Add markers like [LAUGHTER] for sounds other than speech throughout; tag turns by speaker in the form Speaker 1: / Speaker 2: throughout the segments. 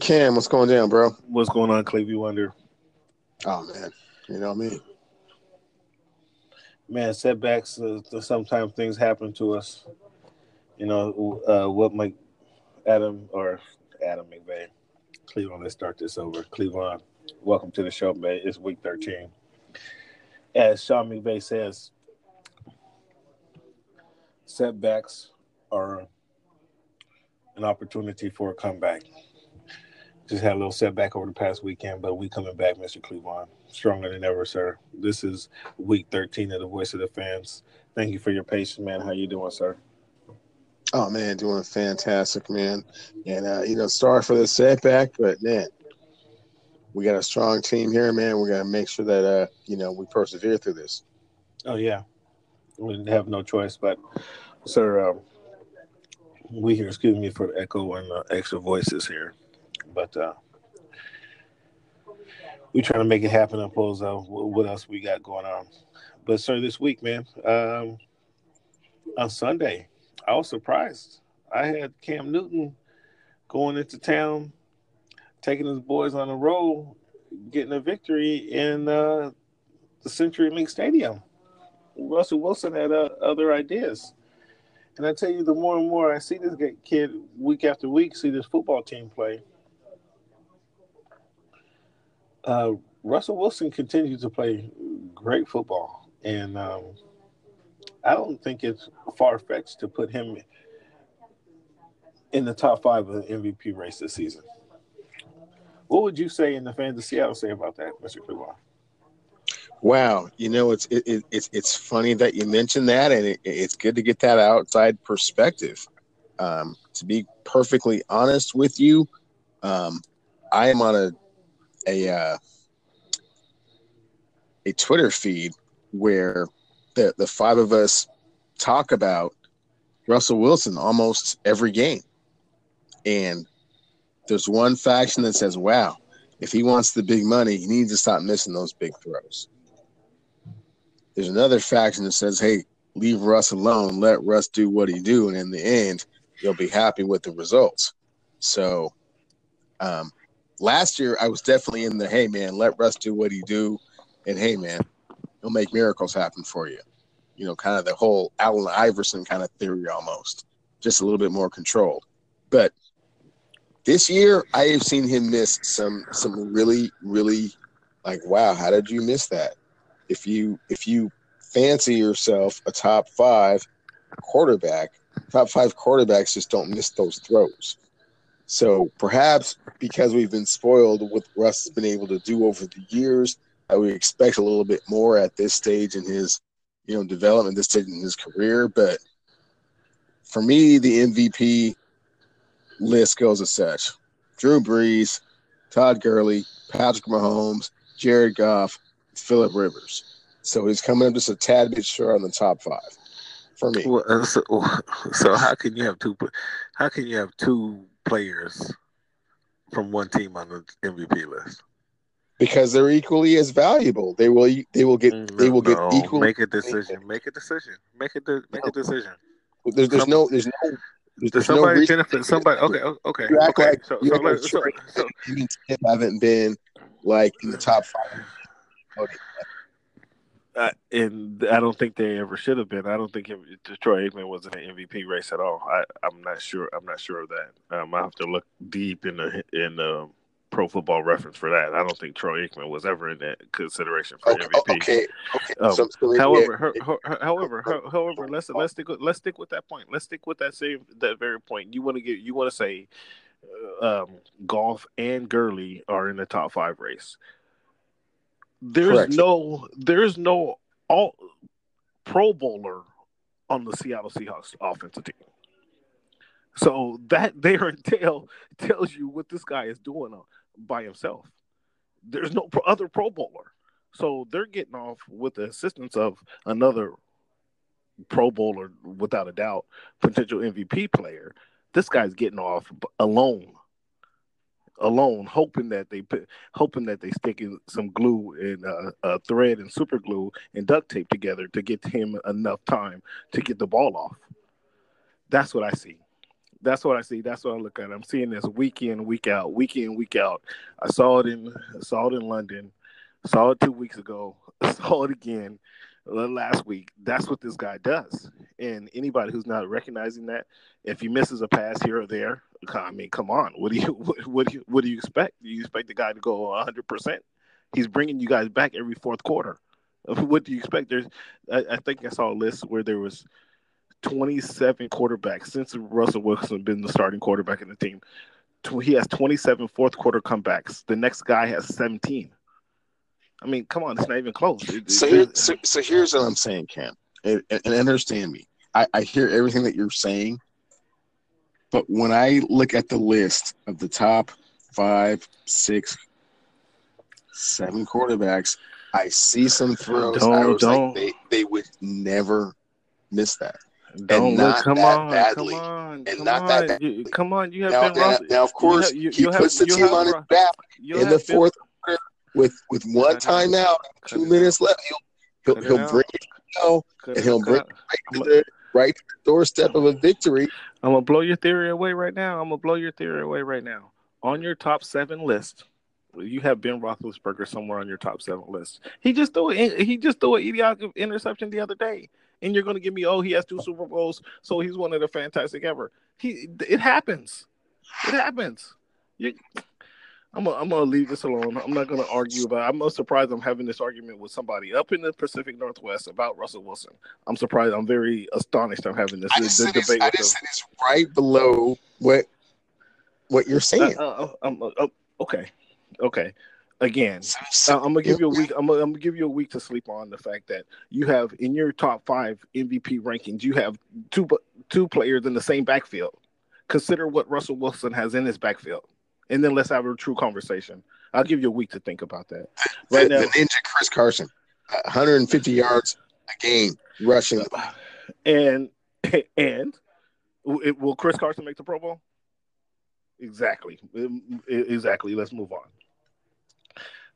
Speaker 1: Cam, what's going down, bro?
Speaker 2: What's going on, Clevie Wonder?
Speaker 1: Oh man, you know me.
Speaker 2: Man, setbacks. Uh, sometimes things happen to us. You know uh, what? Mike, Adam or Adam McVay, Cleveland. Let's start this over. Cleveland, welcome to the show, man. It's week thirteen. As Sean McVay says, setbacks are an opportunity for a comeback. Just had a little setback over the past weekend, but we coming back, Mr. Cleveland, stronger than ever, sir. This is week 13 of the Voice of the Fans. Thank you for your patience, man. How you doing, sir?
Speaker 1: Oh man, doing fantastic, man. And uh, you know, sorry for the setback, but man, we got a strong team here, man. We got to make sure that uh, you know we persevere through this.
Speaker 2: Oh yeah, we have no choice, but sir, um, we here. Excuse me for the echo and the extra voices here but uh, we trying to make it happen. I suppose uh, what else we got going on. But sir, this week, man, um, on Sunday, I was surprised. I had Cam Newton going into town, taking his boys on the road, getting a victory in uh, the CenturyLink Stadium. Russell Wilson had uh, other ideas. And I tell you, the more and more I see this kid week after week, see this football team play, uh, Russell Wilson continues to play great football, and um, I don't think it's far fetched to put him in the top five of the MVP race this season. What would you say in the fans of Seattle say about that, Mr. Cleveland?
Speaker 1: Wow, you know it's it, it, it's it's funny that you mentioned that, and it, it's good to get that outside perspective. Um, to be perfectly honest with you, um, I am on a a uh, a Twitter feed where the the five of us talk about Russell Wilson almost every game, and there's one faction that says, "Wow, if he wants the big money, he needs to stop missing those big throws." There's another faction that says, "Hey, leave Russ alone. Let Russ do what he do, and in the end, you'll be happy with the results." So, um, last year I was definitely in the hey man, let Russ do what he do, and hey man, he'll make miracles happen for you. You know, kind of the whole Allen Iverson kind of theory almost, just a little bit more controlled. But this year I have seen him miss some some really really like wow, how did you miss that? If you if you fancy yourself a top five quarterback, top five quarterbacks just don't miss those throws. So perhaps because we've been spoiled with Russ has been able to do over the years, that we expect a little bit more at this stage in his, you know, development, this stage in his career. But for me, the MVP list goes as such: Drew Brees, Todd Gurley, Patrick Mahomes, Jared Goff, Philip Rivers. So he's coming up just a tad bit short on the top five for me.
Speaker 2: Well, uh, so, [LAUGHS] so how can you have two? How can you have two players from one team on the MVP list?
Speaker 1: Because they're equally as valuable. They will. They will get. No, they will get no. equally.
Speaker 2: Make a decision. Make a decision. Make a de- make no. a decision.
Speaker 1: There's, there's no. There's no.
Speaker 2: There's, somebody no benefit somebody. Okay. Okay. You okay. Like so, so,
Speaker 1: so, so, so, haven't been like in the top five. Okay.
Speaker 2: Uh, and I don't think they ever should have been. I don't think Detroit Aikman was in an MVP race at all. I, I'm not sure. I'm not sure of that. Um, I have to look deep in the in the Pro Football Reference for that. I don't think Troy Aikman was ever in that consideration for
Speaker 1: okay,
Speaker 2: MVP.
Speaker 1: Okay. okay.
Speaker 2: Um, so, so however, her, her, however, her, however, let's let's stick with, let's stick with that point. Let's stick with that same that very point. You want to get you want to say, uh, um, Goff and Gurley are in the top five race there's Correct. no there's no all Pro Bowler on the Seattle Seahawks offensive team. So that [LAUGHS] there entail tells you what this guy is doing uh, by himself. There's no other Pro Bowler, so they're getting off with the assistance of another Pro Bowler, without a doubt, potential MVP player. This guy's getting off alone, alone, hoping that they put, hoping that they stick in some glue and uh, a thread and super glue and duct tape together to get him enough time to get the ball off. That's what I see. That's what I see. That's what I look at. I'm seeing this week in, week out, week in, week out. I saw it in, I saw it in London, saw it two weeks ago, [LAUGHS] saw it again last week. That's what this guy does. And anybody who's not recognizing that, if he misses a pass here or there, I mean, come on. What do you [LAUGHS] what, do you what do you expect? Do you expect the guy to go 100? percent He's bringing you guys back every fourth quarter. Uh, what do you expect? There's, I, I think I saw a list where there was 27 quarterbacks since Russell Wilson been the starting quarterback in the team. He has 27 fourth quarter comebacks. The next guy has 17. I mean, come on, it's not even close.
Speaker 1: so, here, so, so here's what I'm saying, Cam, and, and understand me. I, I hear everything that you're saying, but when I look at the list of the top five, six, seven quarterbacks, I see some throws. Don't, I was don't. like, they, they would never miss that.
Speaker 2: Don't look, come on, badly. come on, and not on. that badly. You, come on. You have
Speaker 1: now,
Speaker 2: been
Speaker 1: now, now, of course, you have, you, he puts have, the team on his back in the fourth quarter with with one timeout, two minutes left. He'll he'll, he'll bring it, and he'll bring it right to the right to the doorstep of a victory.
Speaker 2: I'm gonna blow your theory away right now. I'm gonna blow your theory away right now. On your top seven list, you have Ben Roethlisberger somewhere on your top seven list. He just threw a, he just threw an idiotic interception the other day, and you're going to give me oh he has two Super Bowls, so he's one of the fantastic ever. He it happens, it happens. You, I'm gonna, I'm gonna leave this alone. I'm not gonna argue about. It. I'm surprised I'm having this argument with somebody up in the Pacific Northwest about Russell Wilson. I'm surprised. I'm very astonished. I'm having this,
Speaker 1: I
Speaker 2: this,
Speaker 1: this debate. I just said it's right below what what you're saying.
Speaker 2: Uh, uh, uh, uh okay, okay. Again, I'm gonna give you a week. I'm gonna, I'm gonna give you a week to sleep on the fact that you have in your top five MVP rankings, you have two two players in the same backfield. Consider what Russell Wilson has in his backfield and then let's have a true conversation. I'll give you a week to think about that.
Speaker 1: Right the, now, the ninja Chris Carson, 150 yards a game rushing,
Speaker 2: and [LAUGHS] and will Chris Carson make the Pro Bowl? Exactly, um, exactly. Let's move on.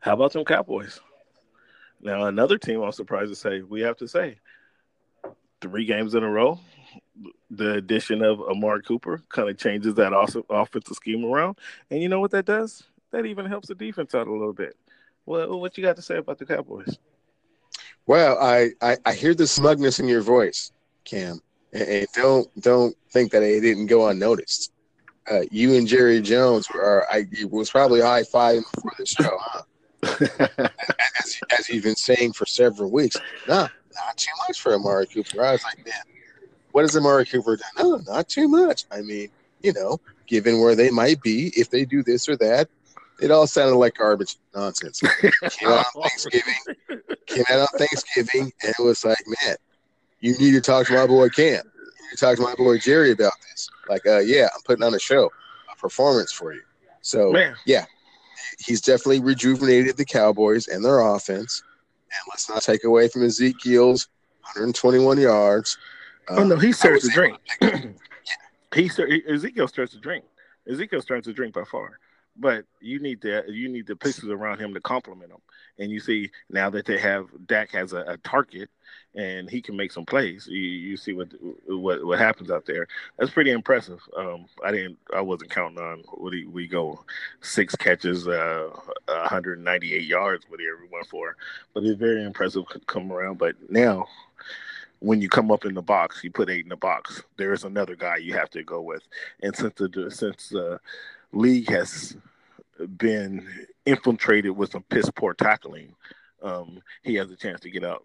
Speaker 2: How about some Cowboys? Now another team I'm surprised to say we have to say three games in a row the addition of Amari Cooper kind of changes that awesome offensive scheme around. And you know what that does? That even helps the defense out a little bit. Well, what you got to say about the Cowboys?
Speaker 1: Well, I, I, I hear the smugness in your voice, Cam, and, and don't don't think that it didn't go unnoticed. Uh, you and Jerry Jones were I was probably high five before the show, huh? [LAUGHS] as, as you've been saying for several weeks, nah, not too much for Amari Cooper. I was like, man, what has Amari Cooper done? No, not too much. I mean, you know, given where they might be, if they do this or that, it all sounded like garbage nonsense. [LAUGHS] came out on Thanksgiving, came out on Thanksgiving, and it was like, man, you need to talk to my boy Cam. You need to talk to my boy Jerry about this. Like, uh, yeah, I'm putting on a show, a performance for you. So, man. yeah, he's definitely rejuvenated the Cowboys and their offense. And let's not take away from Ezekiel's 121 yards
Speaker 2: oh no, he starts to drink. [CLEARS THROAT] he Ezekiel starts to drink. Ezekiel starts to drink by far. But you need the you need the pieces around him to complement him. And you see now that they have Dak has a, a target and he can make some plays. You, you see what what what happens out there. That's pretty impressive. Um, I didn't I wasn't counting on what he, we go six catches, uh, 198 yards, what he ever went for. But it's very impressive come around. But now when you come up in the box, you put eight in the box. There is another guy you have to go with, and since the since the league has been infiltrated with some piss poor tackling, um, he has a chance to get out.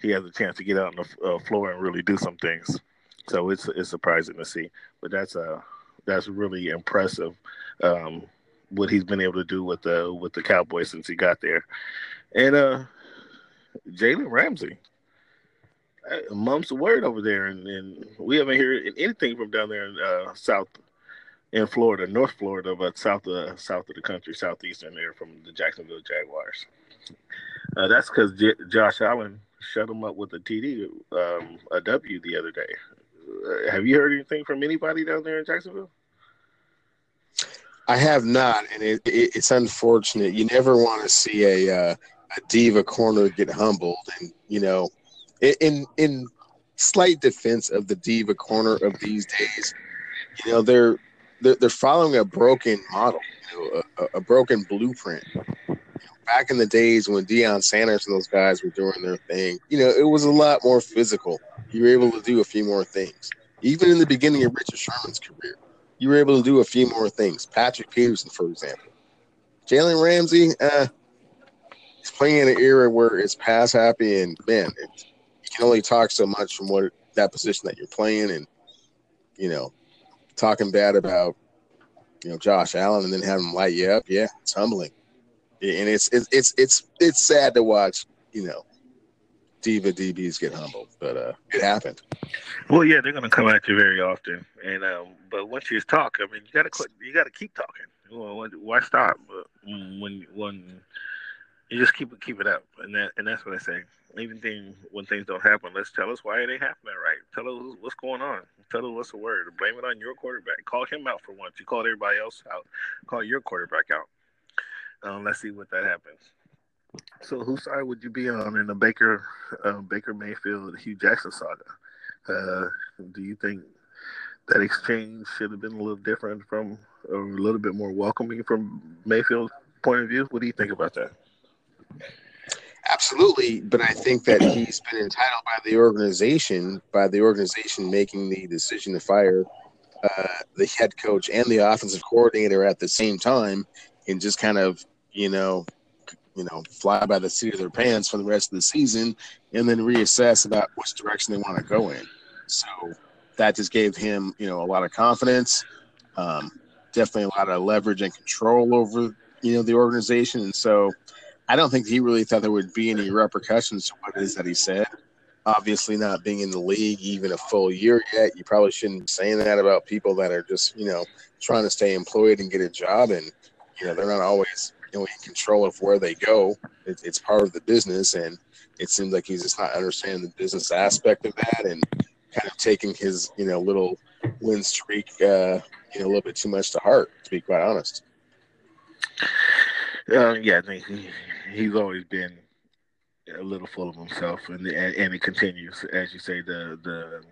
Speaker 2: He has a chance to get out on the uh, floor and really do some things. So it's it's surprising to see, but that's uh that's really impressive. Um, what he's been able to do with the with the Cowboys since he got there, and uh, Jalen Ramsey mum's the word over there, and, and, we haven't heard anything from down there in uh, South in Florida, North Florida, but south of south of the country, southeastern there from the Jacksonville Jaguars. Uh, that's because J- Josh Allen shut him up with a TD, um, a W the other day. Uh, have you heard anything from anybody down there in Jacksonville?
Speaker 1: I have not, and it, it, it's unfortunate. You never want to see a uh, a diva corner get humbled, and you know, in in slight defense of the diva corner of these days, you know they're they're, they're following a broken model, you know, a, a broken blueprint. back in the days when Deion Sanders and those guys were doing their thing, you know, it was a lot more physical. You were able to do a few more things. Even in the beginning of Richard Sherman's career, you were able to do a few more things. Patrick Peterson, for example. Jalen Ramsey, uh, he's playing in an era where it's pass happy, and man, it, you can only talk so much from what that position that you're playing, and you know, talking bad about you know Josh Allen and then having him light you up. Yeah, it's humbling, and it's it's it's it's it's sad to watch. You know, diva DBs get humbled, but uh, it happened.
Speaker 2: Well, yeah, they're going to come at you very often, and um, but once you talk, I mean, you got to you got to keep talking. Why stop? When when you just keep keep it up, and that and that's what I say. Even thing when things don't happen, let's tell us why it ain't happening right. Tell us what's going on. Tell us what's the word. Blame it on your quarterback. Call him out for once. You called everybody else out. Call your quarterback out. Um, let's see what that happens. So, whose side would you be on in the Baker uh, Baker Mayfield Hue Jackson saga? Uh, do you think that exchange should have been a little different from, or a little bit more welcoming from Mayfield's point of view? What do you think about that?
Speaker 1: Absolutely, but I think that he's been entitled by the organization, by the organization making the decision to fire uh, the head coach and the offensive coordinator at the same time, and just kind of you know you know, fly by the seat of their pants for the rest of the season and then reassess about which direction they want to go in. So that just gave him, you know, a lot of confidence, um, definitely a lot of leverage and control over, you know, the organization. And so I don't think he really thought there would be any repercussions to what it is that he said. Obviously, not being in the league even a full year yet, you probably shouldn't be saying that about people that are just, you know, trying to stay employed and get a job. And, you know, they're not always you know, in control of where they go. It, it's part of the business, and it seems like he's just not understanding the business aspect of that, and kind of taking his you know little win streak, uh, you know, a little bit too much to heart. To be quite honest.
Speaker 2: Uh, yeah, I think he, he's always been a little full of himself, and and, and it continues as you say. The the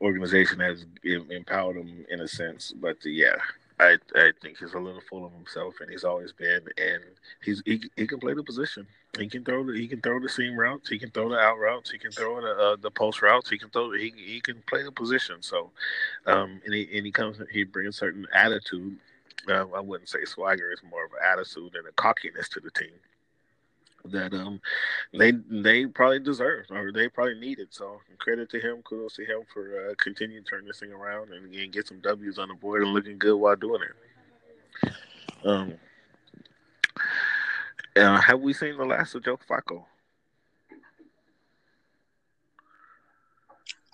Speaker 2: organization has empowered him in a sense, but uh, yeah, I I think he's a little full of himself, and he's always been. And he's he, he can play the position. He can throw the he can throw the seam routes. He can throw the out routes. He can throw the uh, the post routes. He can throw he he can play the position. So, um, and he and he comes he brings a certain attitude. I wouldn't say swagger. is more of an attitude and a cockiness to the team that um they they probably deserve or they probably needed. So credit to him, kudos to him for uh, continuing to turn this thing around and, and get some W's on the board and looking good while doing it. Um, uh, have we seen the last of Joe Flacco?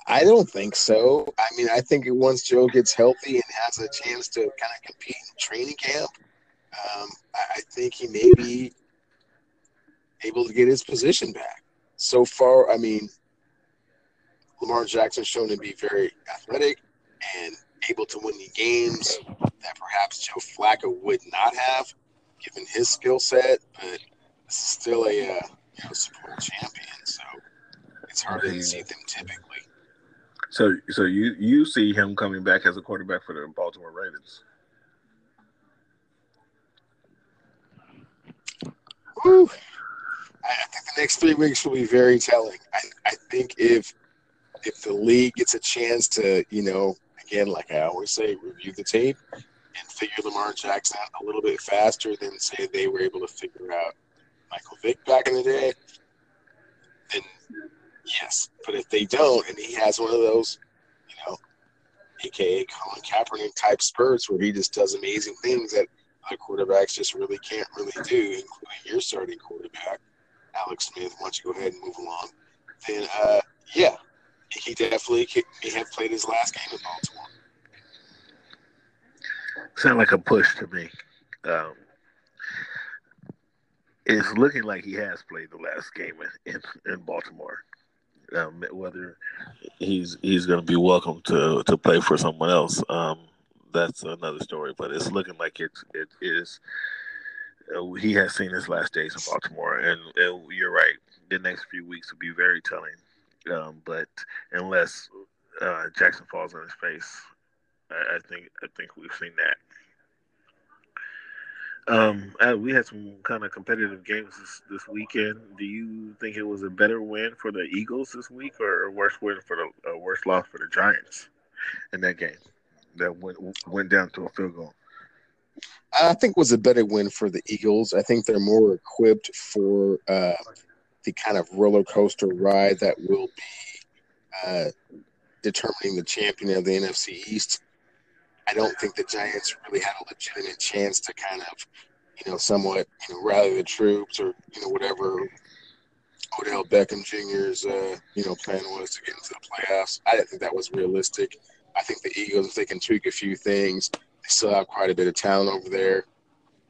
Speaker 1: I don't think so. I mean, I think once Joe gets healthy and has a chance to kind of compete in training camp, um, I think he may be able to get his position back. So far, I mean, Lamar Jackson's shown to be very athletic and able to win the games that perhaps Joe Flacco would not have, given his skill set. But this is still a uh, you know Super Bowl champion, so it's hard to see them typically.
Speaker 2: So, so you you see him coming back as a quarterback for the Baltimore Ravens?
Speaker 1: I, think the next three weeks will be very telling. I, I think if if the league gets a chance to, you know, again, like I always say, review the tape and figure Lamar Jackson out a little bit faster than say they were able to figure out Michael Vick back in the day, then yes. But if they don't, and he has one of those, you know, aka Colin Kaepernick type spurts where he just does amazing things that other quarterbacks just really can't really do, including your starting quarterback Alex Smith, why don't you go ahead and move along? Then, uh, yeah, he definitely may have played his last game in Baltimore.
Speaker 2: Sound like a push to me. Um, it's looking like he has played the last game in, in, in Baltimore. Um, whether he's he's going to be welcome to to play for someone else, um, that's another story. But it's looking like it it is. Uh, he has seen his last days in Baltimore, and, you're right. The next few weeks will be very telling. Um, but unless uh, Jackson falls on his face, I, I, think I think we've seen that. Um, we had some kind of competitive games this, this weekend. Do you think it was a better win for the Eagles this week, or a worse win for the a worse loss for the Giants in that game that went went down to a field goal?
Speaker 1: I think it was a better win for the Eagles. I think they're more equipped for uh, the kind of roller coaster ride that will be uh, determining the champion of the NFC East. I don't think the Giants really had a legitimate chance to kind of, you know, somewhat, you know, rally the troops or, you know, whatever Odell Beckham Jr.'s, uh, you know, plan was to get into the playoffs. I didn't think that was realistic. I think the Eagles, if they can tweak a few things, they still have quite a bit of talent over there,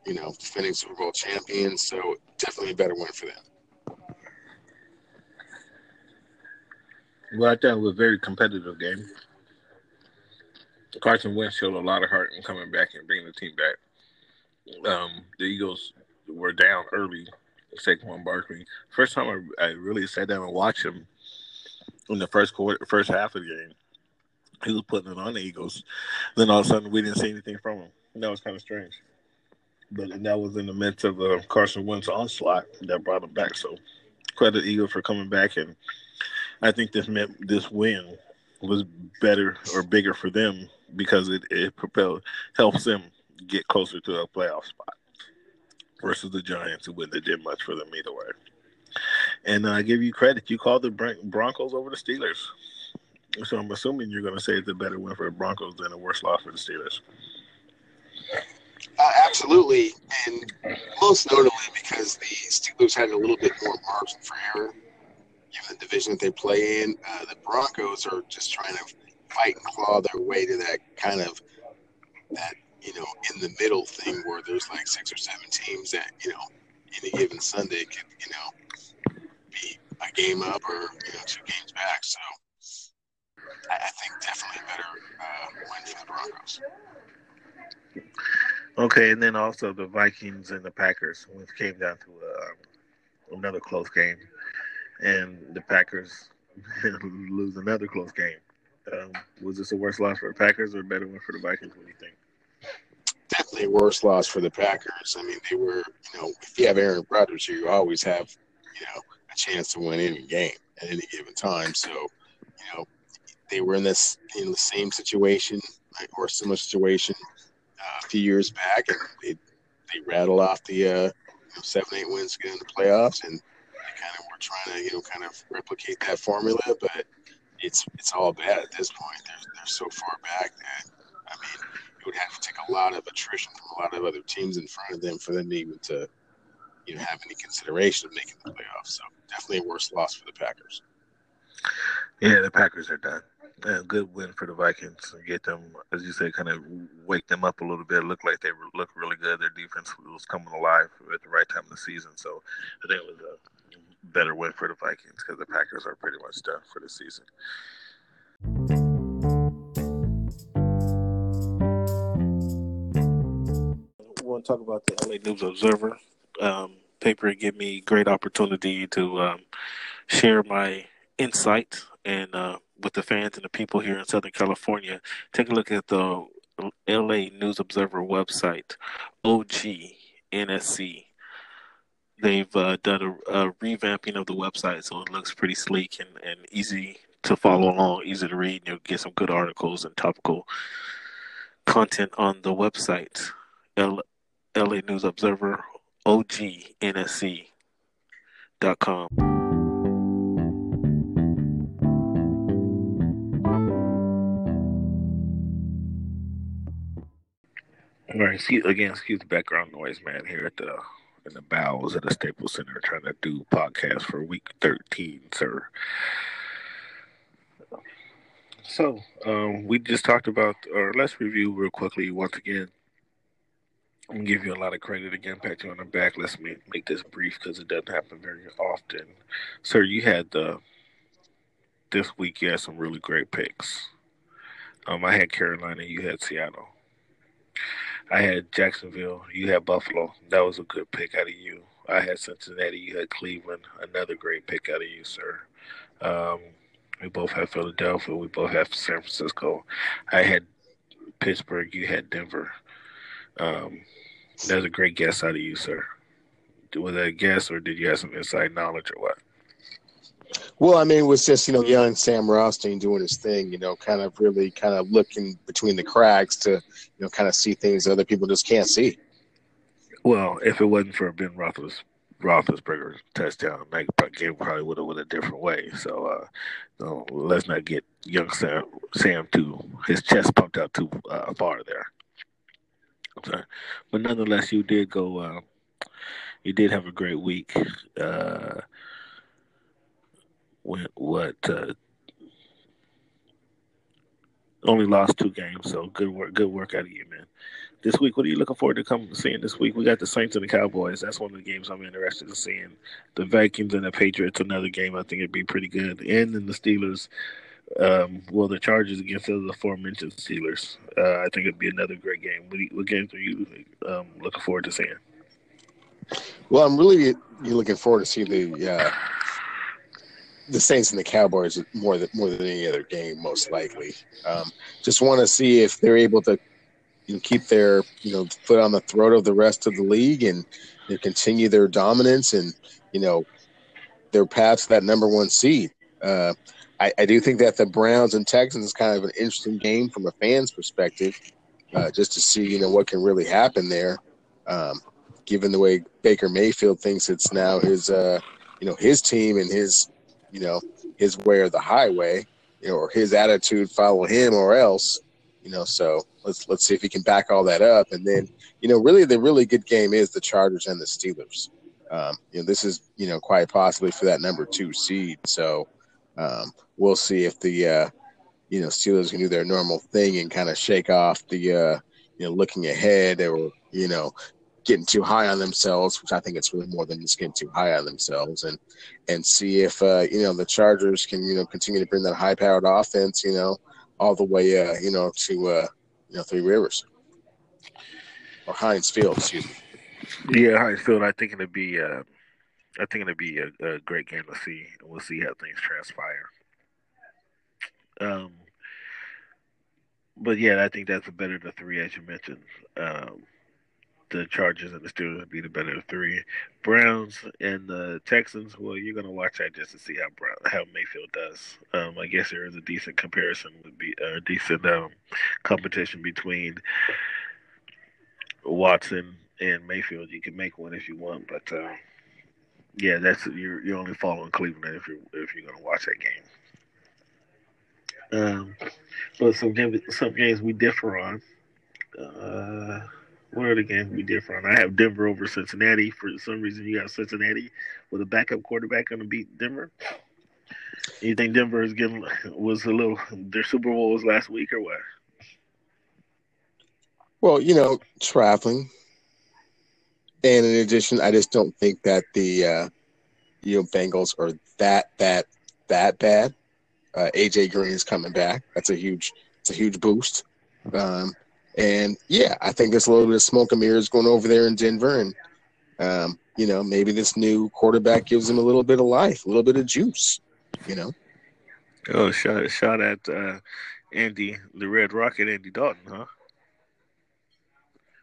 Speaker 1: you know, defending Super Bowl champions. So definitely a better win for them.
Speaker 2: Well, I thought it was a very competitive game. Carson Wentz showed a lot of heart in coming back and bringing the team back. Um, the Eagles were down early. Saquon Barkley. First time I, I really sat down and watched him in the first quarter, first half of the game. He was putting it on the Eagles. Then all of a sudden, we didn't see anything from him. And that was kind of strange. But that was in the midst of uh, Carson Wentz onslaught that brought him back. So credit Eagles for coming back, and I think this meant this win was better or bigger for them because it, it propelled helps them get closer to a playoff spot versus the Giants, who wouldn't have did much for them either way. And I give you credit. You called the Broncos over the Steelers. So I'm assuming you're going to say it's a better win for the Broncos than a worse loss for the Steelers.
Speaker 1: Uh, absolutely, and most notably because the Steelers had a little bit more margin for error, given the division that they play in. Uh, the Broncos are just trying to fight and claw their way to that kind of that you know in the middle thing where there's like six or seven teams that you know any given Sunday could you know be a game up or you know two games back. So I, I think definitely better uh, win for the Broncos.
Speaker 2: Okay, and then also the Vikings and the Packers, which came down to uh, another close game, and the Packers [LAUGHS] lose another close game. Um, was this a worse loss for the Packers or a better one for the Vikings? What do you think?
Speaker 1: Definitely a worse loss for the Packers. I mean, they were, you know, if you have Aaron Rodgers, here, you always have, you know, a chance to win any game at any given time. So, you know, they were in this in the same situation or similar situation uh, a few years back, and they they rattled off the uh, you know, seven eight wins to get in the playoffs, and they kind of were trying to you know kind of replicate that formula, but it's it's all bad at this point. They're they're so far back that I mean, it would have to take a lot of attrition from a lot of other teams in front of them for them to even to you know have any consideration of making the playoffs. So definitely a worse loss for the Packers.
Speaker 2: Yeah, the Packers are done. A good win for the Vikings. Get them, as you say, kind of wake them up a little bit. Look like they look really good. Their defense was coming alive at the right time of the season. So I think it was a better win for the Vikings because the Packers are pretty much done for the season. We want to talk about the LA News Observer um, paper. Give me great opportunity to um, share my insight and uh, with the fans and the people here in Southern California. Take a look at the LA News Observer website, OGNSC they've uh, done a, a, revamping of the website so it looks pretty sleek and, and easy to follow along, easy to read. and You'll get some good articles and topical content on the website. L- LA News Observer, OGNSC.com. All right, see, again, excuse the background noise, man, here at the in the bowels of the Staples Center trying to do podcast for week 13, sir. So, um, we just talked about, or let's review real quickly once again. I'm gonna give you a lot of credit again, pat you on the back. Let's make, make this brief because it doesn't happen very often. Sir, you had the this week. You had some really great picks. Um, I had Carolina. You had Seattle. I had Jacksonville. You had Buffalo. That was a good pick out of you. I had Cincinnati. You had Cleveland. Another great pick out of you, sir. Um, we both have Philadelphia. We both have San Francisco. I had Pittsburgh. You had Denver. Um, was a great guess out of you, sir. Was that a guess, or did you have some inside knowledge, or what?
Speaker 1: Well, I mean, it was just you know young Sam Rothstein doing his thing, you know, kind of really kind of looking between the cracks to you know kind of see things that other people just can't see.
Speaker 2: Well, if it wasn't for Ben Roethlis, Roethlisberger's touchdown, that game probably would have went a different way. So, uh, no, let's not get young Sam, Sam too his chest pumped out too uh, far there. But nonetheless, you did go. Uh, you did have a great week. Uh, when, what uh, only lost two games, so good work. Good work out of you, man this week. What are you looking forward to come seeing this week? We got the Saints and the Cowboys. That's one of the games I'm interested in seeing. The Vikings and the Patriots, another game I think it'd be pretty good. And then the Steelers, um, well, the Chargers against the aforementioned Steelers. Uh, I think it'd be another great game. What, what games are you um, looking forward to seeing?
Speaker 1: Well, I'm really looking forward to see the uh, the Saints and the Cowboys more than more than any other game, most likely. Um, just want to see if they're able to you know, keep their you know foot on the throat of the rest of the league and you know, continue their dominance and you know their path to that number one seed. Uh, I, I, do think that the Browns and Texans is kind of an interesting game from a fan's perspective, uh, just to see you know what can really happen there. Um, given the way Baker Mayfield thinks it's now his uh, you know his team and his you know his way or the highway, you know, or his attitude follow him or else. You know, so let's let's see if he can back all that up. And then, you know, really the really good game is the Chargers and the Steelers. Um, you know, this is you know quite possibly for that number two seed. So um, we'll see if the uh, you know Steelers can do their normal thing and kind of shake off the uh, you know looking ahead or you know getting too high on themselves, which I think it's really more than just getting too high on themselves, and and see if uh, you know the Chargers can you know continue to bring that high powered offense, you know, all the way, uh, you know, to, uh, you know, Three Rivers or Heinz Field, excuse me.
Speaker 2: Yeah, Heinz Field. I think it'll be, uh, I think it'll be a, a great game to see. We'll see how things transpire. Um, but yeah, I think that's a better the three as you mentioned. Um, the Chargers and the Steelers would be the better three. Browns and the Texans. Well, you're gonna watch that just to see how Brown, how Mayfield does. Um, I guess there is a decent comparison would be a decent um, competition between Watson and Mayfield. You can make one if you want, but uh, yeah, that's you're you're only following Cleveland if you if you're gonna watch that game. Um, but some games some games we differ on. Uh, the games we different? I have Denver over Cincinnati. For some reason, you got Cincinnati with a backup quarterback going to beat Denver. You think Denver is getting was a little their Super Bowl was last week or what?
Speaker 1: Well, you know, traveling, and in addition, I just don't think that the uh, you know Bengals are that that that bad. Uh, AJ Green is coming back. That's a huge. It's a huge boost. Um, and yeah, I think there's a little bit of smoke and mirrors going over there in Denver. And, um, you know, maybe this new quarterback gives him a little bit of life, a little bit of juice, you know.
Speaker 2: Oh, shot, shot at uh, Andy, the Red Rocket, Andy Dalton, huh?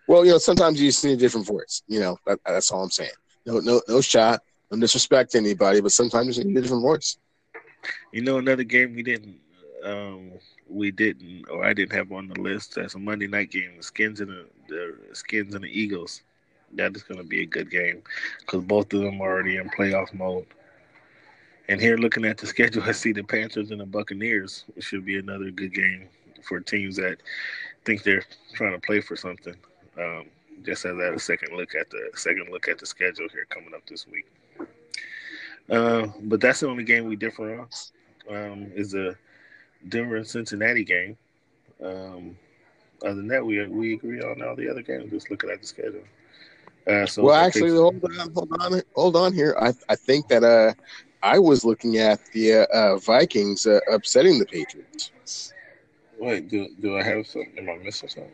Speaker 1: Well, you know, sometimes you see a different voice. You know, that, that's all I'm saying. No, no, no shot. No disrespect to anybody, but sometimes you see a different voice.
Speaker 2: You know, another game we didn't um, we didn't, or I didn't have on the list as a Monday night game. The Skins and the, the Skins and the Eagles. That is going to be a good game because both of them are already in playoff mode. And here, looking at the [LAUGHS] schedule, I see the Panthers and the Buccaneers. It should be another good game for teams that think they're trying to play for something. Um, just as a second look at the second look at the schedule here coming up this week. Uh, but that's the only game we differ on. Um, is the Denver and Cincinnati game. Um, other than that, we we agree on all the other games. Just looking at the schedule.
Speaker 1: Uh, so well, actually, hold on, hold on, hold on here. I I think that uh, I was looking at the uh, uh Vikings uh, upsetting the Patriots.
Speaker 2: Wait, do do I have something? Am I missing something?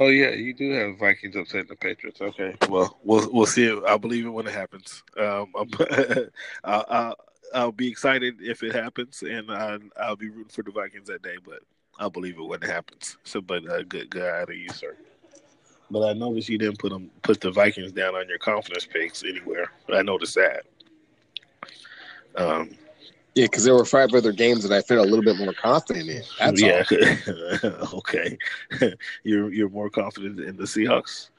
Speaker 2: Oh yeah, you do have Vikings upsetting the Patriots. Okay, well we'll we'll see it. I believe it when it happens. Um, [LAUGHS] I'll, I'll, I'll be excited if it happens, and I, I'll be rooting for the Vikings that day. But I'll believe it when it happens. So, but uh, good good out of you, sir. But I noticed you didn't put them put the Vikings down on your confidence picks anywhere. I noticed that.
Speaker 1: Um, yeah, because there were five other games that I felt a little bit more confident in. That's yeah. [LAUGHS]
Speaker 2: okay. [LAUGHS] you're you're more confident in the Seahawks?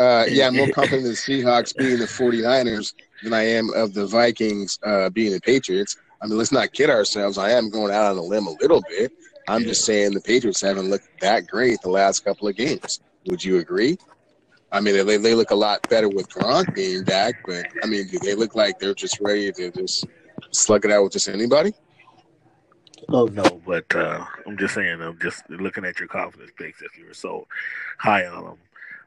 Speaker 1: Uh, yeah, I'm more [LAUGHS] confident in the Seahawks being the 49ers than I am of the Vikings uh, being the Patriots. I mean, let's not kid ourselves. I am going out on a limb a little bit. I'm yeah. just saying the Patriots haven't looked that great the last couple of games. Would you agree? I mean, they, they look a lot better with Gronk being back, but I mean, do they look like they're just ready to just slug it out with just anybody?
Speaker 2: Oh no, but uh, I'm just saying. I'm just looking at your confidence picks. If you were so high on them,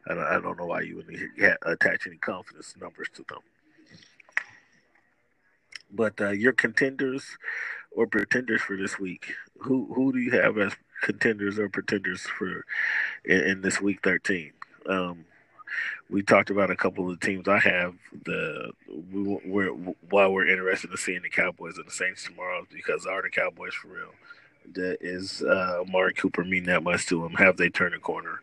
Speaker 2: I don't, I don't know why you would attach any confidence numbers to them. But uh, your contenders or pretenders for this week, who who do you have as contenders or pretenders for in, in this week 13? Um, we talked about a couple of the teams I have. The we, we're while we're interested in seeing the Cowboys and the Saints tomorrow because are the Cowboys for real? That is uh, Amari Cooper mean that much to them? Have they turned a corner?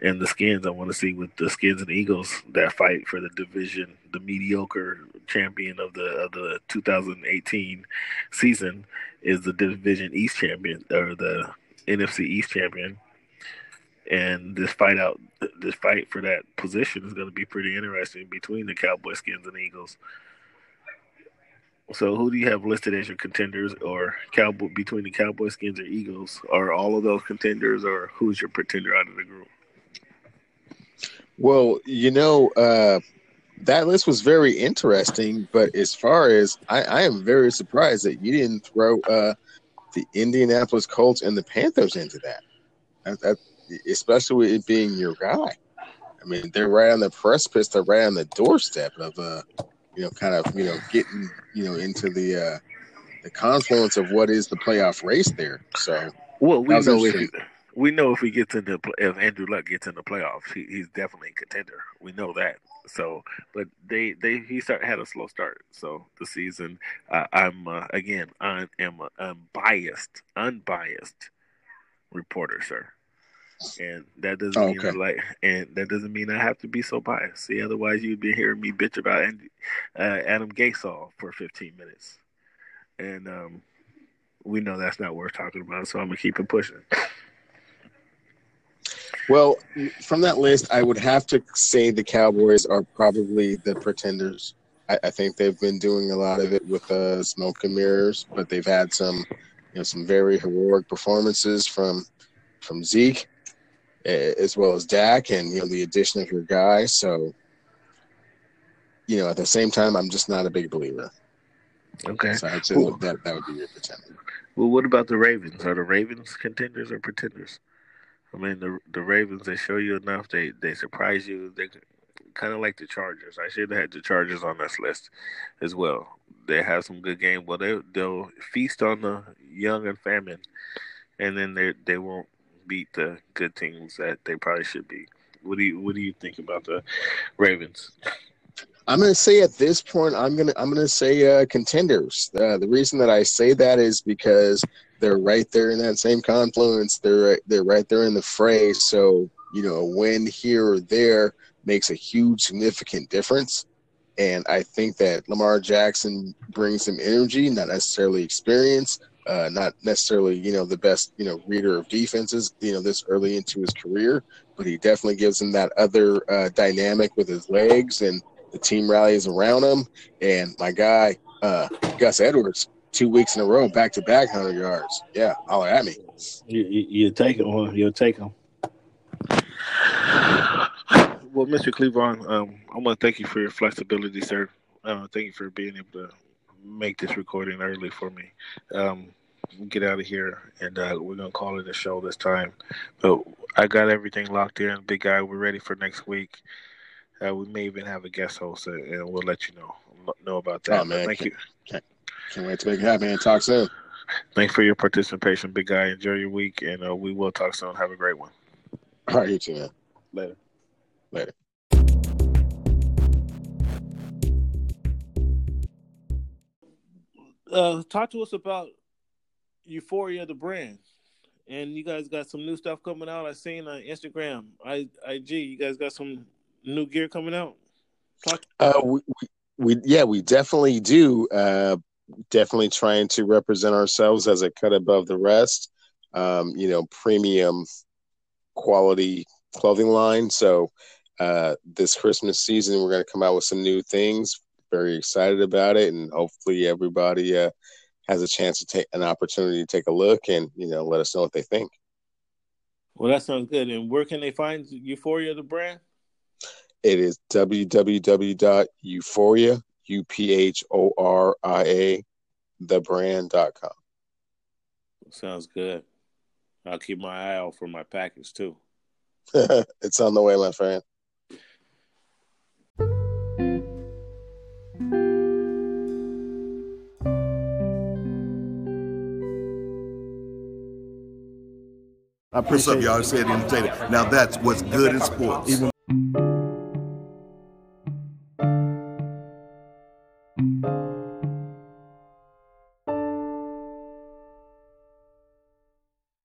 Speaker 2: And the Skins, I want to see with the Skins and Eagles that fight for the division, the mediocre champion of the of the 2018 season is the division East champion or the NFC East champion and this fight out, this fight for that position is going to be pretty interesting between the Cowboy Skins and Eagles. So, who do you have listed as your contenders, or Cowboy between the Cowboy Skins or Eagles? Are all of those contenders, or who's your pretender out of the group?
Speaker 1: Well, you know, uh, that list was very interesting, but as far as I, I am very surprised that you didn't throw uh, the Indianapolis Colts and the Panthers into that. that, that especially with it being your guy. I mean, they're right on the precipice, they're right on the doorstep of uh, you know, kind of, you know, getting, you know, into the uh the confluence of what is the playoff race there. So
Speaker 2: well, we know if we know if he gets into if Andrew Luck gets in the playoffs, he, he's definitely a contender. We know that. So, but they they he start had a slow start. So the season, uh, I'm uh, again I am a unbiased, unbiased reporter, sir and that doesn't oh, okay. mean like, and that doesn't mean I have to be so biased. See, otherwise you'd be hearing me bitch about Andy, uh, Adam Gasol for 15 minutes, and um, we know that's not worth talking about. So I'm gonna keep it pushing.
Speaker 1: Well, from that list, I would have to say the Cowboys are probably the pretenders. I, I think they've been doing a lot of it with uh, smoke and mirrors, but they've had some, you know, some very heroic performances from from Zeke as well as Dak and you know the addition of your guy. So, you know, at the same time, I'm just not a big believer.
Speaker 2: Okay,
Speaker 1: so I'd say cool. that that would be your pretender.
Speaker 2: Well, what about the Ravens? Are the Ravens contenders or pretenders? I mean, the the Ravens they show you enough. They they surprise you. They kind of like the Chargers. I should have had the Chargers on this list as well. They have some good game. Well, they they'll feast on the young and famine, and then they they won't beat the good teams that they probably should be. What do you What do you think about the Ravens?
Speaker 1: I'm to say at this point, I'm to I'm to say uh, contenders. Uh, the reason that I say that is because they're right there in that same confluence. They're right, they're right there in the fray. So you know, a win here or there makes a huge, significant difference. And I think that Lamar Jackson brings some energy, not necessarily experience, uh, not necessarily you know the best you know reader of defenses you know this early into his career, but he definitely gives him that other uh, dynamic with his legs and the team rallies around him. And my guy uh, Gus Edwards, two weeks in a row, back to back hundred yards. Yeah, holler at me.
Speaker 2: You, you, you take him. You'll take him. Well, Mr. Cleveland, um, I want to thank you for your flexibility, sir. Uh, thank you for being able to make this recording early for me. Um, get out of here, and uh, we're gonna call it a show this time. But I got everything locked in, big guy. We're ready for next week. Uh, we may even have a guest host, and we'll let you know know about that.
Speaker 1: Oh man, thank can't, you. Can't, can't wait to make it happen. And talk soon.
Speaker 2: Thanks for your participation, big guy. Enjoy your week, and uh, we will talk soon. Have a great one.
Speaker 1: All right, you too, man.
Speaker 2: Later.
Speaker 1: Later.
Speaker 2: Uh, talk to us about Euphoria, the brand, and you guys got some new stuff coming out. I seen on Instagram, I IG. You guys got some new gear coming out.
Speaker 1: Talk. Uh, we, we, we yeah, we definitely do. Uh, definitely trying to represent ourselves as a cut above the rest. Um, you know, premium quality clothing line. So uh, this Christmas season, we're going to come out with some new things. Very excited about it, and hopefully everybody uh, has a chance to take an opportunity to take a look and you know let us know what they think.
Speaker 2: Well, that sounds good. And where can they find Euphoria, the brand?
Speaker 1: It is www.euphoria, U P H O R I A, thebrand.com.
Speaker 2: Sounds good. I'll keep my eye out for my package too. [LAUGHS]
Speaker 1: it's on the way, my friend.
Speaker 3: What's up, y'all? It's Eddie Entertainer. Now that's what's good in sports. Even-